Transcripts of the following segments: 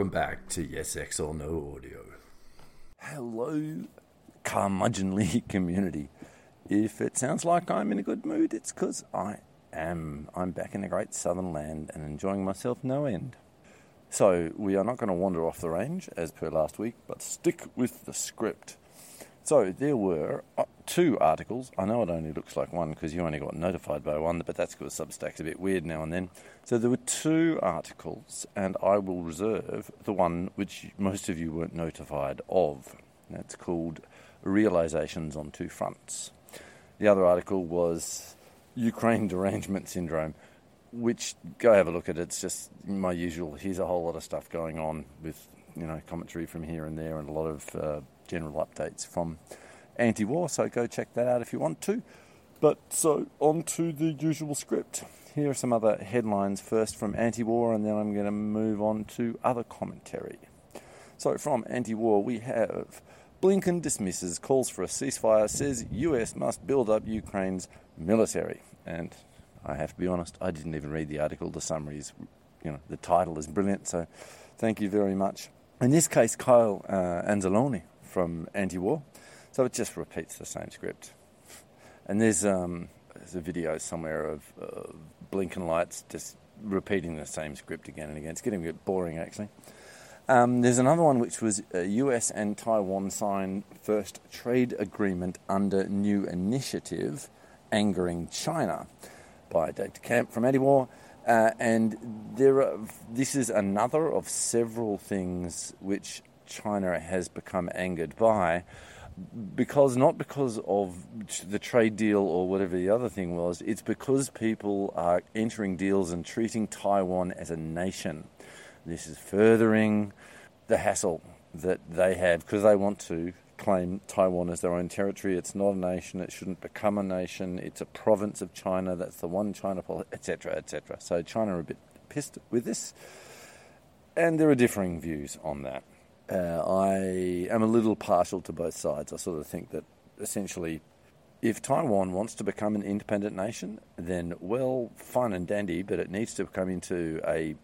welcome back to Yes X or No Audio. Hello, curmudgeonly community. If it sounds like I'm in a good mood, it's because I am. I'm back in the great southern land and enjoying myself no end. So, we are not going to wander off the range as per last week, but stick with the script. So, there were uh, two articles. I know it only looks like one because you only got notified by one, but that's because Substack's a bit weird now and then. So, there were two articles, and I will reserve the one which most of you weren't notified of. That's called Realizations on Two Fronts. The other article was Ukraine Derangement Syndrome, which go have a look at it. It's just my usual. Here's a whole lot of stuff going on with you know commentary from here and there, and a lot of uh, general updates from anti-war. So go check that out if you want to. But so on to the usual script. Here are some other headlines first from anti-war, and then I'm going to move on to other commentary. So from anti-war, we have Blinken dismisses calls for a ceasefire, says US must build up Ukraine's military. And I have to be honest, I didn't even read the article. The summary is, you know, the title is brilliant. So thank you very much. In this case, Kyle uh, Anzalone from Anti-War. So it just repeats the same script. And there's, um, there's a video somewhere of uh, Blinken lights just repeating the same script again and again. It's getting a bit boring, actually. Um, there's another one which was US and Taiwan sign first trade agreement under new initiative, angering China, by Dave DeCamp from Anti-War. Uh, and there are, this is another of several things which China has become angered by, because not because of the trade deal or whatever the other thing was, it's because people are entering deals and treating Taiwan as a nation. This is furthering the hassle that they have because they want to claim Taiwan as their own territory. It's not a nation. It shouldn't become a nation. It's a province of China. That's the one China policy, etc., etc. So China are a bit pissed with this, and there are differing views on that. Uh, I am a little partial to both sides. I sort of think that essentially, if Taiwan wants to become an independent nation, then well, fine and dandy, but it needs to come into a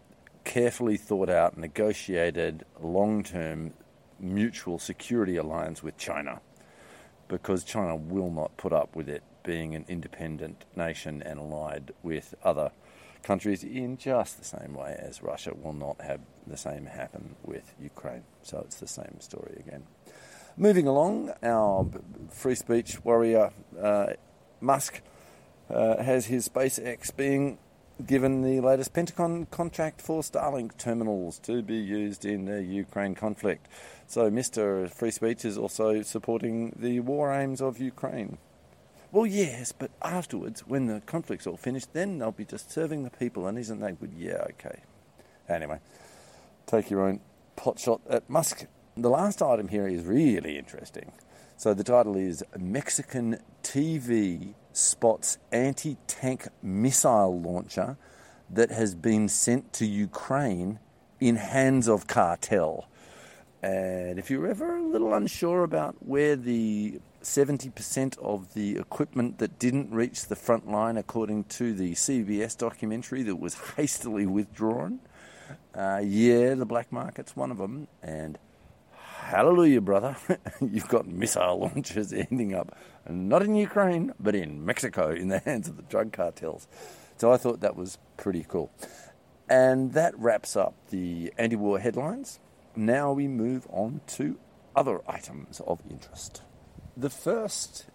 carefully thought out, negotiated, long term mutual security alliance with China because China will not put up with it being an independent nation and allied with other countries in just the same way as Russia will not have the same happen with Ukraine. So it's the same story again. Moving along, our free speech warrior uh, Musk uh, has his SpaceX being given the latest Pentagon contract for Starlink terminals to be used in the Ukraine conflict. So, Mr. Free Speech is also supporting the war aims of Ukraine. Well, yes, but afterwards, when the conflict's all finished, then they'll be just serving the people, and isn't that good? Yeah, okay. Anyway, take your own pot shot at Musk. The last item here is really interesting. So the title is Mexican TV spots anti tank missile launcher that has been sent to Ukraine in hands of cartel. And if you're ever a little unsure about where the 70% of the equipment that didn't reach the front line, according to the CBS documentary that was hastily withdrawn, uh, yeah, the black market's one of them. And hallelujah, brother, you've got missile launchers ending up not in Ukraine, but in Mexico in the hands of the drug cartels. So I thought that was pretty cool. And that wraps up the anti war headlines. Now we move on to other items of interest. The first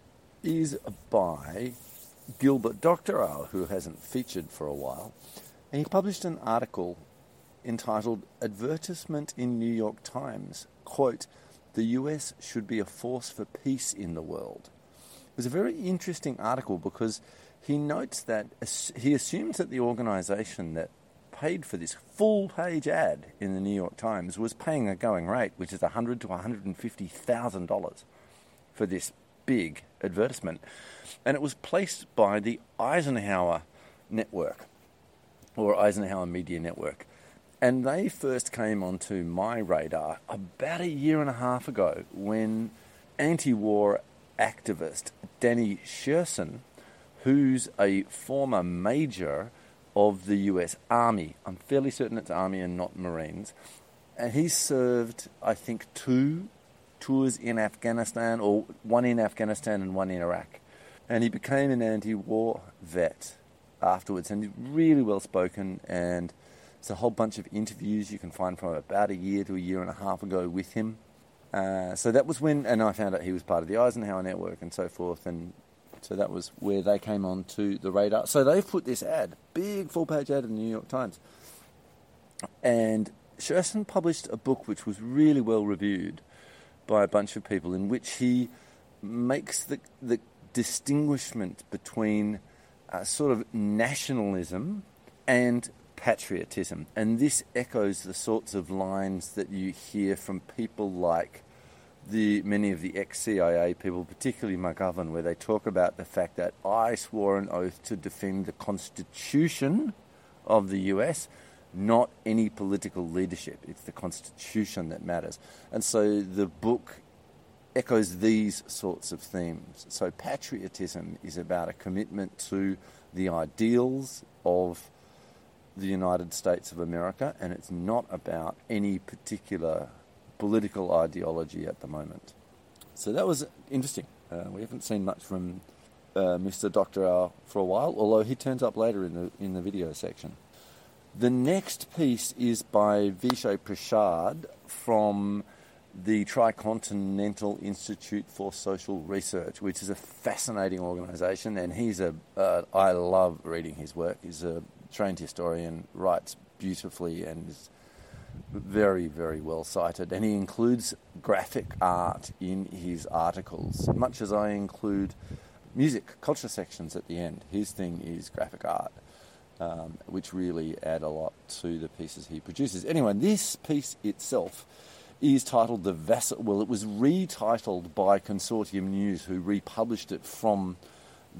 is by Gilbert Doctorow, who hasn't featured for a while. And he published an article entitled Advertisement in New York Times, quote, the US should be a force for peace in the world. It was a very interesting article because he notes that he assumes that the organisation that paid for this full page ad in the New York Times was paying a going rate, which is 100 to $150,000 for this big advertisement. And it was placed by the Eisenhower Network or Eisenhower Media Network. And they first came onto my radar about a year and a half ago when anti war activist Danny Sjursen, who's a former major of the US Army, I'm fairly certain it's Army and not Marines, and he served, I think, two tours in Afghanistan, or one in Afghanistan and one in Iraq. And he became an anti war vet afterwards, and he's really well spoken. And there's a whole bunch of interviews you can find from about a year to a year and a half ago with him. Uh, so that was when, and I found out he was part of the Eisenhower Network and so forth, and so that was where they came on to the radar. So they've put this ad, big full page ad in the New York Times. And Sjursen published a book which was really well reviewed by a bunch of people, in which he makes the, the distinguishment between uh, sort of nationalism and patriotism. And this echoes the sorts of lines that you hear from people like the many of the ex-CIA people, particularly McGovern, where they talk about the fact that I swore an oath to defend the Constitution of the US, not any political leadership. It's the Constitution that matters. And so the book echoes these sorts of themes. So patriotism is about a commitment to the ideals of the United States of America, and it's not about any particular political ideology at the moment. So that was interesting. Uh, we haven't seen much from uh, Mr. Doctorow for a while, although he turns up later in the in the video section. The next piece is by Vijay Prashad from the Tricontinental Institute for Social Research, which is a fascinating organisation, and he's a uh, I love reading his work. He's a trained historian, writes beautifully, and is very, very well cited. And he includes graphic art in his articles, much as I include music, culture sections at the end. His thing is graphic art. Um, which really add a lot to the pieces he produces. Anyway, this piece itself is titled The Vassal. Well, it was retitled by Consortium News, who republished it from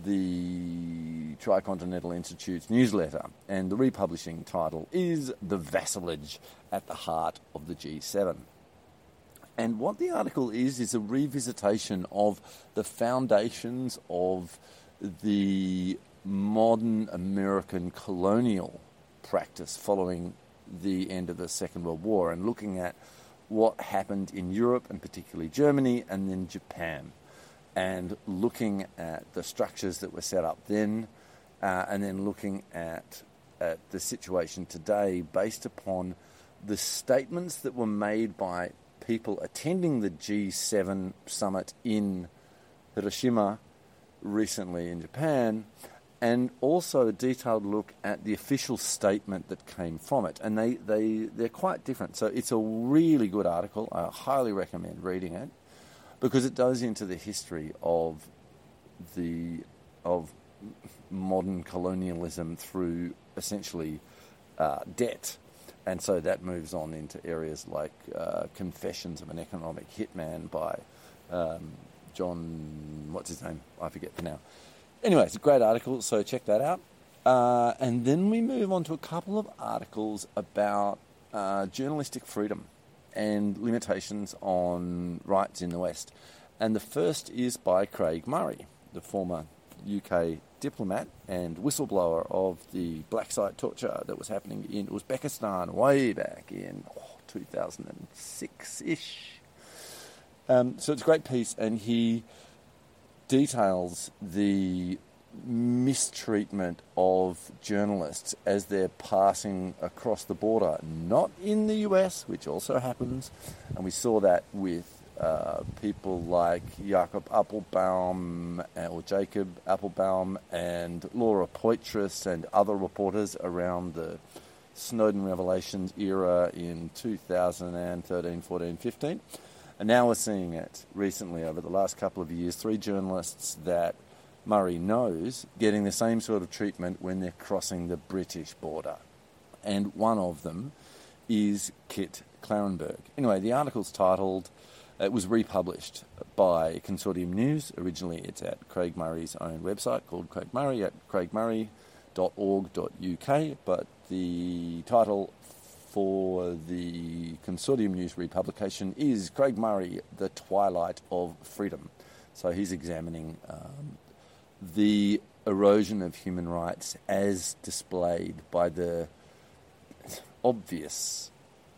the Tricontinental Institute's newsletter. And the republishing title is The Vassalage at the Heart of the G7. And what the article is, is a revisitation of the foundations of the modern American colonial practice following the end of the Second World War and looking at what happened in Europe and particularly Germany and then Japan, and looking at the structures that were set up then, uh, and then looking at, at the situation today based upon the statements that were made by people attending the G7 summit in Hiroshima recently in Japan and also a detailed look at the official statement that came from it. And they, they, they're quite different. So it's a really good article. I highly recommend reading it because it goes into the history of the of modern colonialism through essentially uh, debt. And so that moves on into areas like uh, Confessions of an Economic Hitman by um, John, what's his name? I forget for now. Anyway, it's a great article, so check that out. Uh, and then we move on to a couple of articles about uh, journalistic freedom and limitations on rights in the West. And the first is by Craig Murray, the former UK diplomat and whistleblower of the black site torture that was happening in Uzbekistan way back in oh, 2006 ish. Um, so it's a great piece, and he details the mistreatment of journalists as they're passing across the border, not in the US, which also happens, and we saw that with uh, people like Jacob Appelbaum uh, or Jacob Applebaum and Laura Poitras and other reporters around the Snowden revelations era in 2013, 14, 15. And now we're seeing it recently over the last couple of years. Three journalists that Murray knows getting the same sort of treatment when they're crossing the British border. And one of them is Kit Klarenberg. Anyway, the article's titled, it was republished by Consortium News. Originally, it's at Craig Murray's own website called Craig Murray at craigmurray.org.uk, but the title for the Consortium News republication is Craig Murray, The Twilight of Freedom. So he's examining um, the erosion of human rights as displayed by the obvious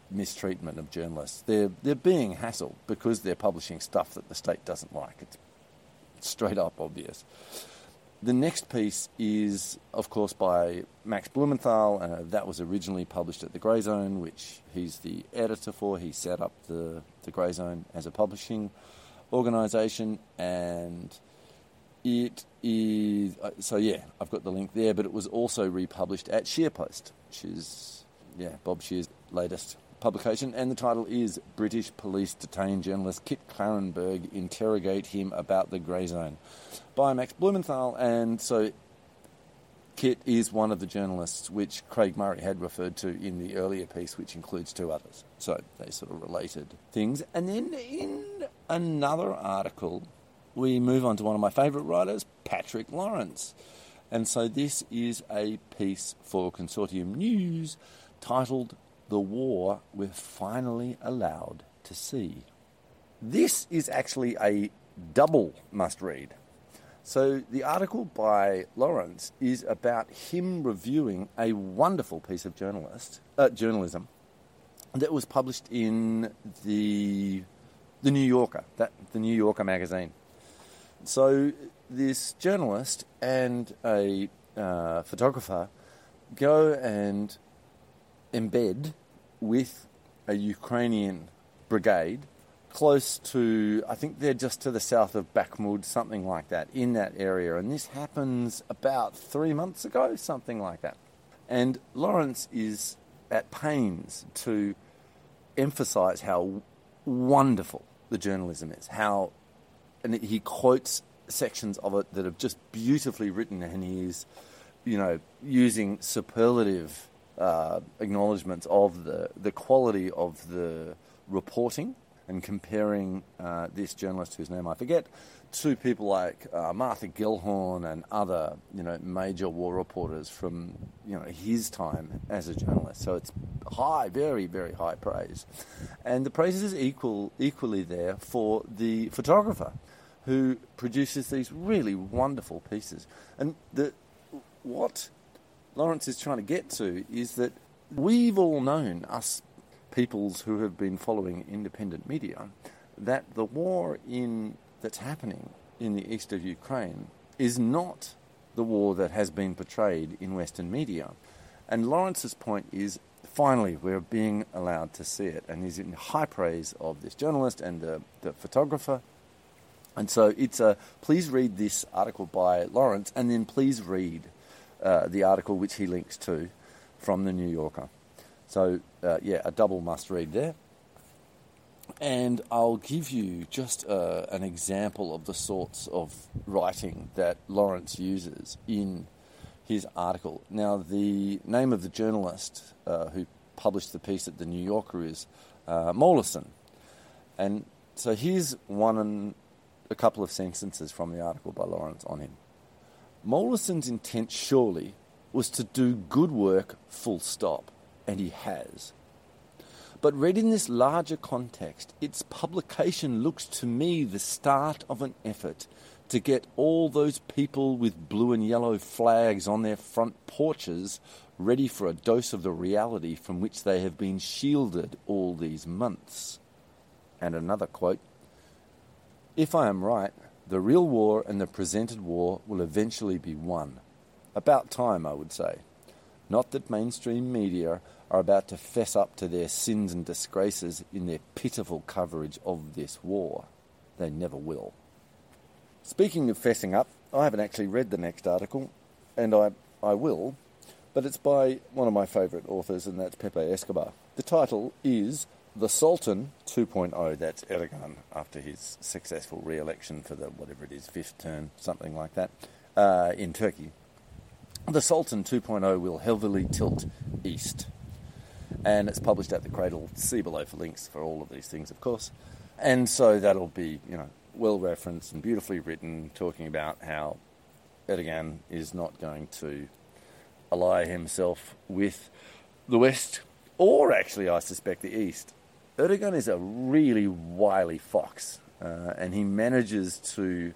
mistreatment of journalists. They're, they're being hassled because they're publishing stuff that the state doesn't like. It's straight up obvious. The next piece is, of course, by Max Blumenthal. Uh, that was originally published at the Grayzone, which he's the editor for. He set up the, the Grayzone as a publishing organisation, and it is. Uh, so, yeah, I've got the link there, but it was also republished at ScheerPost, which is, yeah, Bob Scheer's latest publication, and the title is British Police Detain Journalist Kit Klarenberg Interrogate Him About the Grayzone by Max Blumenthal. And so Kit is one of the journalists which Craig Murray had referred to in the earlier piece, which includes two others. So they sort of related things. And then in another article, we move on to one of my favourite writers, Patrick Lawrence. And so this is a piece for Consortium News titled the war we're finally allowed to see. This is actually a double must read. So, the article by Lawrence is about him reviewing a wonderful piece of journalist, uh, journalism that was published in the, the New Yorker, that, the New Yorker magazine. So, this journalist and a uh, photographer go and embed with a Ukrainian brigade close to, I think they're just to the south of Bakhmut, something like that, in that area. And this happens about three months ago, something like that. And Lawrence is at pains to emphasize how wonderful the journalism is, how, and he quotes sections of it that are just beautifully written, and he is, you know, using superlative uh, acknowledgements of the, the quality of the reporting and comparing uh, this journalist whose name I forget to people like uh, Martha Gellhorn and other you know major war reporters from you know his time as a journalist. So it's high, very very high praise, and the praise is equal equally there for the photographer who produces these really wonderful pieces. And the what Lawrence is trying to get to is that we've all known, us peoples who have been following independent media, that the war in, that's happening in the east of Ukraine is not the war that has been portrayed in Western media. And Lawrence's point is finally we're being allowed to see it. And he's in high praise of this journalist and the, the photographer. And so it's a please read this article by Lawrence and then please read uh, the article which he links to from the New Yorker. So, uh, yeah, a double must read there. And I'll give you just uh, an example of the sorts of writing that Lawrence uses in his article. Now, the name of the journalist uh, who published the piece at the New Yorker is uh, Mogelson. And so here's one and a couple of sentences from the article by Lawrence on him. Mogelson's intent surely was to do good work full stop, and he has. But read in this larger context, its publication looks to me the start of an effort to get all those people with blue and yellow flags on their front porches ready for a dose of the reality from which they have been shielded all these months. And another quote If I am right, the real war and the presented war will eventually be won. About time, I would say. Not that mainstream media are about to fess up to their sins and disgraces in their pitiful coverage of this war. They never will. Speaking of fessing up, I haven't actually read the next article, and I, I will, but it's by one of my favourite authors, and that's Pepe Escobar. The title is the Sultan 2.0, that's Erdogan after his successful re election for the whatever it is, fifth term, something like that, uh, in Turkey. The Sultan 2.0 will heavily tilt east. And it's published at the Cradle. See below for links for all of these things, of course. And so that'll be, you know, well referenced and beautifully written, talking about how Erdogan is not going to ally himself with the West, or actually, I suspect, the East. Erdogan is a really wily fox, uh, and he manages to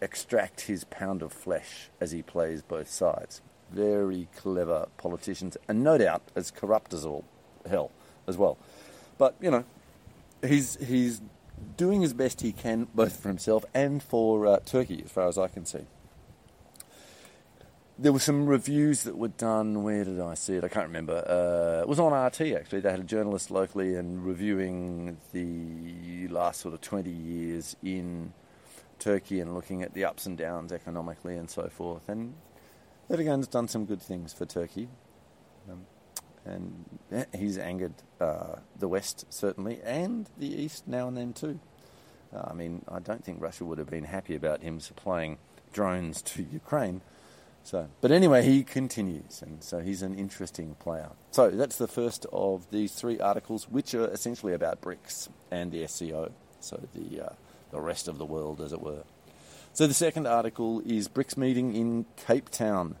extract his pound of flesh as he plays both sides. Very clever politicians, and no doubt as corrupt as all hell as well. But you know, he's he's doing as best he can, both for himself and for uh, Turkey, as far as I can see. There were some reviews that were done. Where did I see it? I can't remember. Uh, it was on RT actually. They had a journalist locally and reviewing the last sort of 20 years in Turkey and looking at the ups and downs economically and so forth. And Erdogan's done some good things for Turkey. Um, and he's angered uh, the West certainly, and the East now and then too. Uh, I mean, I don't think Russia would have been happy about him supplying drones to Ukraine. So, but anyway, he continues, and so he's an interesting player. So that's the first of these three articles, which are essentially about BRICS and the SCO, so the uh, the rest of the world, as it were. So the second article is BRICS meeting in Cape Town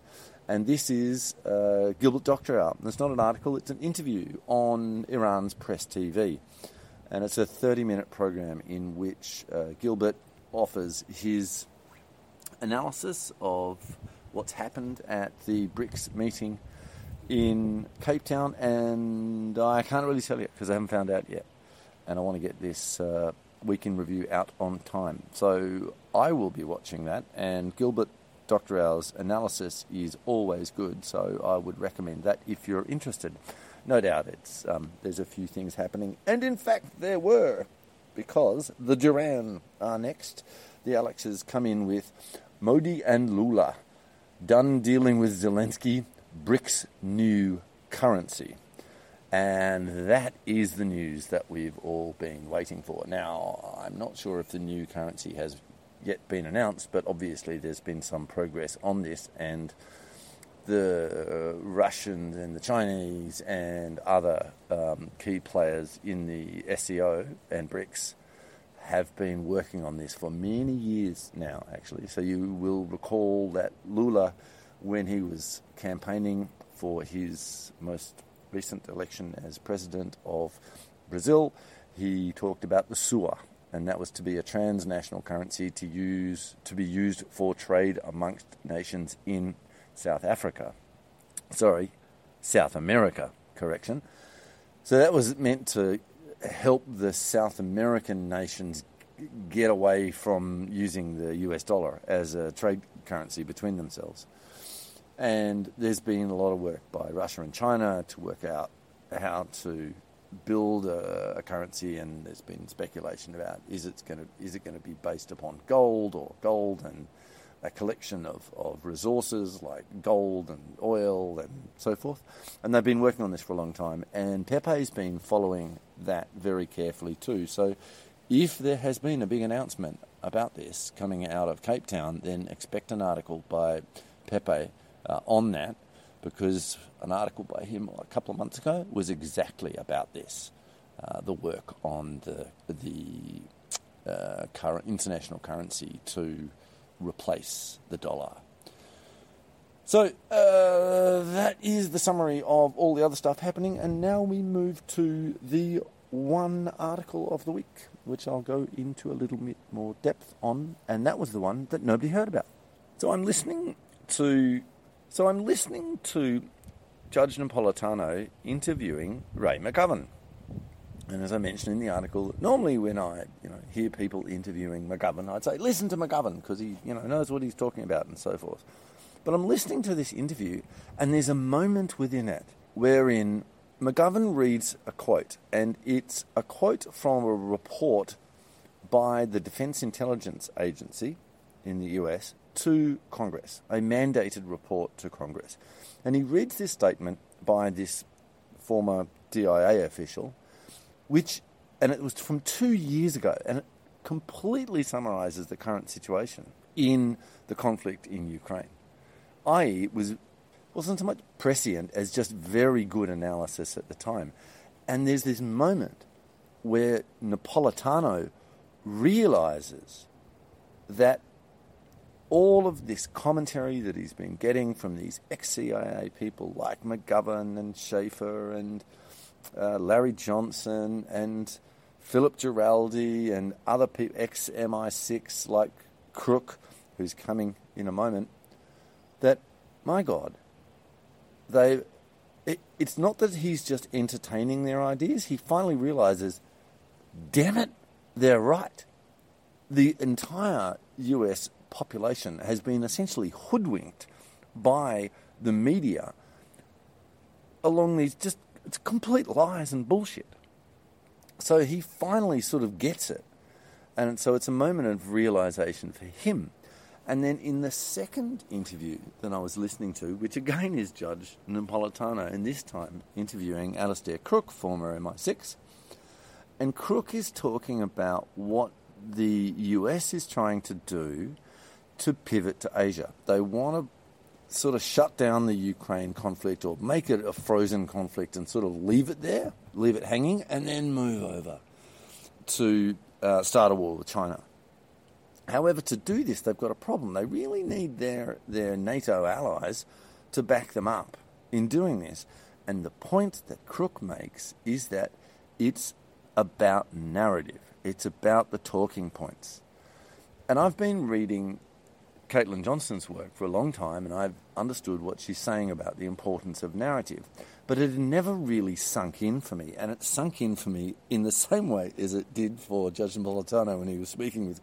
and this is uh, Gilbert Doctorow. It's not an article, it's an interview on Iran's Press TV. And it's a 30 minute program in which uh, Gilbert offers his analysis of what's happened at the BRICS meeting in Cape Town. And I can't really tell you because I haven't found out yet. And I want to get this uh, weekend review out on time. So I will be watching that. And Gilbert Doctorow's analysis is always good, so I would recommend that if you're interested. No doubt it's um, there's a few things happening, and in fact there were, because the Duran are next. The Alexes come in with Modi and Lula, done dealing with Zelensky, BRICS new currency. And that is the news that we've all been waiting for. Now, I'm not sure if the new currency has yet been announced, but obviously there's been some progress on this, and the Russians and the Chinese and other um, key players in the SCO and BRICS have been working on this for many years now, actually. So you will recall that Lula, when he was campaigning for his most recent election as president of Brazil, he talked about the SUA, and that was to be a transnational currency to use to be used for trade amongst nations in South Africa. Sorry, South America. Correction. So that was meant to help the South American nations get away from using the US dollar as a trade currency between themselves. And there's been a lot of work by Russia and China to work out how to build a, a, currency, and there's been speculation about is it going to is it going to be based upon gold or gold and a collection of, of resources like gold and oil and so forth. And they've been working on this for a long time, and Pepe's been following that very carefully too. So if there has been a big announcement about this coming out of Cape Town, then expect an article by Pepe uh, on that because an article by him a couple of months ago was exactly about this uh, the work on the, the uh, current international currency to replace the dollar. So uh, that is the summary of all the other stuff happening, and now we move to the one article of the week, which I'll go into a little bit more depth on, and that was the one that nobody heard about. So I'm listening to so I'm listening to Judge Napolitano interviewing Ray McGovern. And as I mentioned in the article, normally when I you know hear people interviewing McGovern, I'd say listen to McGovern because he you know knows what he's talking about and so forth. But I'm listening to this interview, and there's a moment within it wherein McGovern reads a quote, and it's a quote from a report by the Defense Intelligence Agency in the US to Congress, a mandated report to Congress. And he reads this statement by this former DIA official, which, and it was from two years ago, and it completely summarizes the current situation in the conflict in Ukraine. I.e., it was, wasn't so much prescient as just very good analysis at the time. And there's this moment where Napolitano realizes that all of this commentary that he's been getting from these ex CIA people like McGovern and Schaefer and uh, Larry Johnson and Philip Giraldi and other people, ex MI6 like Crooke, who's coming in a moment, that, my God, they it, it's not that he's just entertaining their ideas. He finally realizes, damn it, they're right. The entire US population has been essentially hoodwinked by the media along these just it's complete lies and bullshit. So he finally sort of gets it. And so it's a moment of realization for him. And then in the second interview that I was listening to, which again is Judge Napolitano, and this time interviewing Alastair Crooke, former MI6, and Crooke is talking about what the US is trying to do to pivot to Asia. They want to sort of shut down the Ukraine conflict or make it a frozen conflict and sort of leave it there, leave it hanging, and then move over to uh, start a war with China. However, to do this, they've got a problem. They really need their, their NATO allies to back them up in doing this. And the point that Crooke makes is that it's about narrative, it's about the talking points. And I've been reading Caitlin Johnstone's work for a long time, and I've understood what she's saying about the importance of narrative. But it had never really sunk in for me, and it sunk in for me in the same way as it did for Judge Napolitano when he was speaking with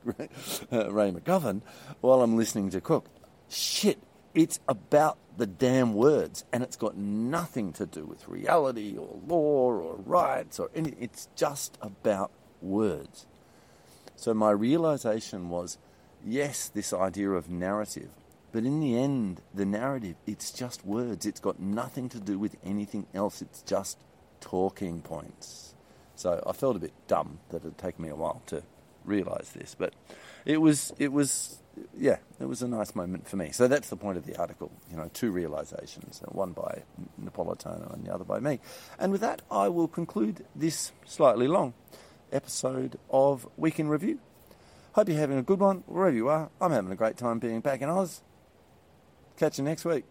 uh, Ray McGovern while I'm listening to Cook. Shit, it's about the damn words, and it's got nothing to do with reality or law or rights or anything. It's just about words. So my realization was yes, this idea of narrative, but in the end, the narrative, it's just words. It's got nothing to do with anything else. It's just talking points. So I felt a bit dumb that it had taken me a while to realize this, but it was, it was, yeah, it was a nice moment for me. So that's the point of the article, you know, two realizations, one by Napolitano and the other by me. And with that, I will conclude this slightly long episode of Week in Review. Hope you're having a good one wherever you are. I'm having a great time being back in Oz. Catch you next week.